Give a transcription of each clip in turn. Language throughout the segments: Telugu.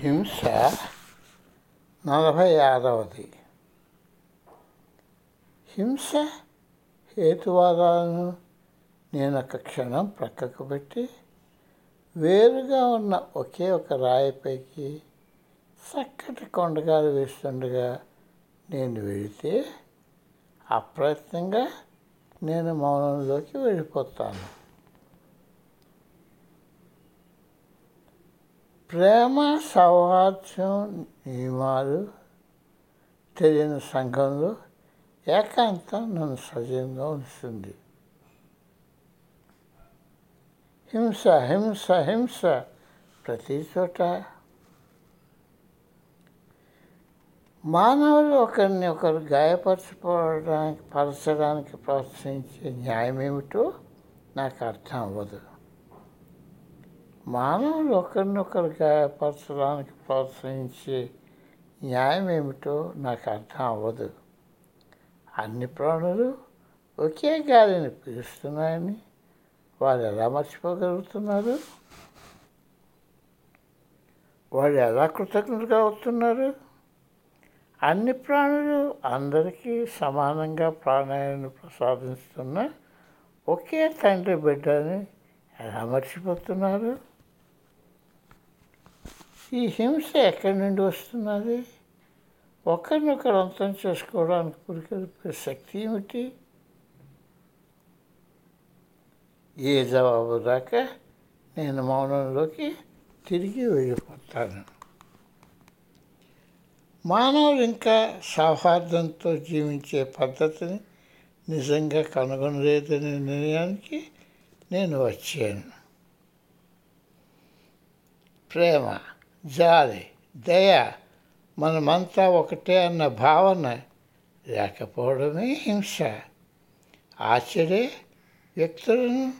హింస నలభై ఆరవది. హింస హేతువాదాలను నేను ఒక క్షణం ప్రక్కకు పెట్టి వేరుగా ఉన్న ఒకే ఒక రాయిపైకి చక్కటి కొండగాలు వేస్తుండగా నేను వెళితే అప్రయత్నంగా నేను మౌనంలోకి వెళ్ళిపోతాను. ప్రేమ సౌహార్ద్యం నియమాలు తెలియని సంఘంలో ఏకాంతం నన్ను సజీవంగా ఉంచుతుంది. హింస హింస హింస ప్రతి చోట. మానవులు ఒకరిని ఒకరు గాయపరచుకోవడానికి పరచడానికి ప్రోత్సహించే న్యాయం ఏమిటో నాకు అర్థం అవ్వదు. మానవులు ఒకరినొకరు గాయపరచడానికి ప్రోత్సహించే న్యాయం ఏమిటో నాకు అర్థం అవ్వదు. అన్ని ప్రాణులు ఒకే గాలిని పీలుస్తున్నాయని వారు ఎలా మర్చిపోగలుగుతున్నారు? వాళ్ళు ఎలా కృతజ్ఞతగా అవుతున్నారు? అన్ని ప్రాణులు అందరికీ సమానంగా ప్రాణాయాన్ని ప్రసాదిస్తున్న ఒకే తండ్రి బిడ్డని ఎలా మర్చిపోతున్నారు? ఈ హింస ఎక్కడి నుండి వస్తున్నది? ఒకరినొకరు అంతం చేసుకోవడానికి పురికొల్పే శక్తి ఏమిటి? ఏ జవాబు దాకా నేను మౌనంలోకి తిరిగి వెళ్ళిపోతాను. మానవులు ఇంకా సౌహార్దంతో జీవించే పద్ధతిని నిజంగా కనుగొనలేదనే నిర్ణయానికి నేను వచ్చాను. ప్రేమ. జాలి దయ మనమంతా ఒకటే అన్న భావన లేకపోవడమే హింస. ఆశ్చర్య వ్యక్తులను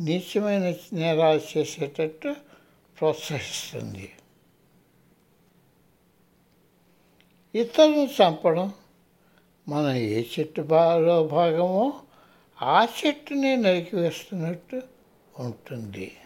నీచమైన నేరాలు చేసేటట్టు ప్రోత్సహిస్తుంది. ఇతరులను చంపడం మనం ఏ చెట్టు బాలో భాగమో ఆ చెట్టునే నరికివేస్తున్నట్టు ఉంటుంది.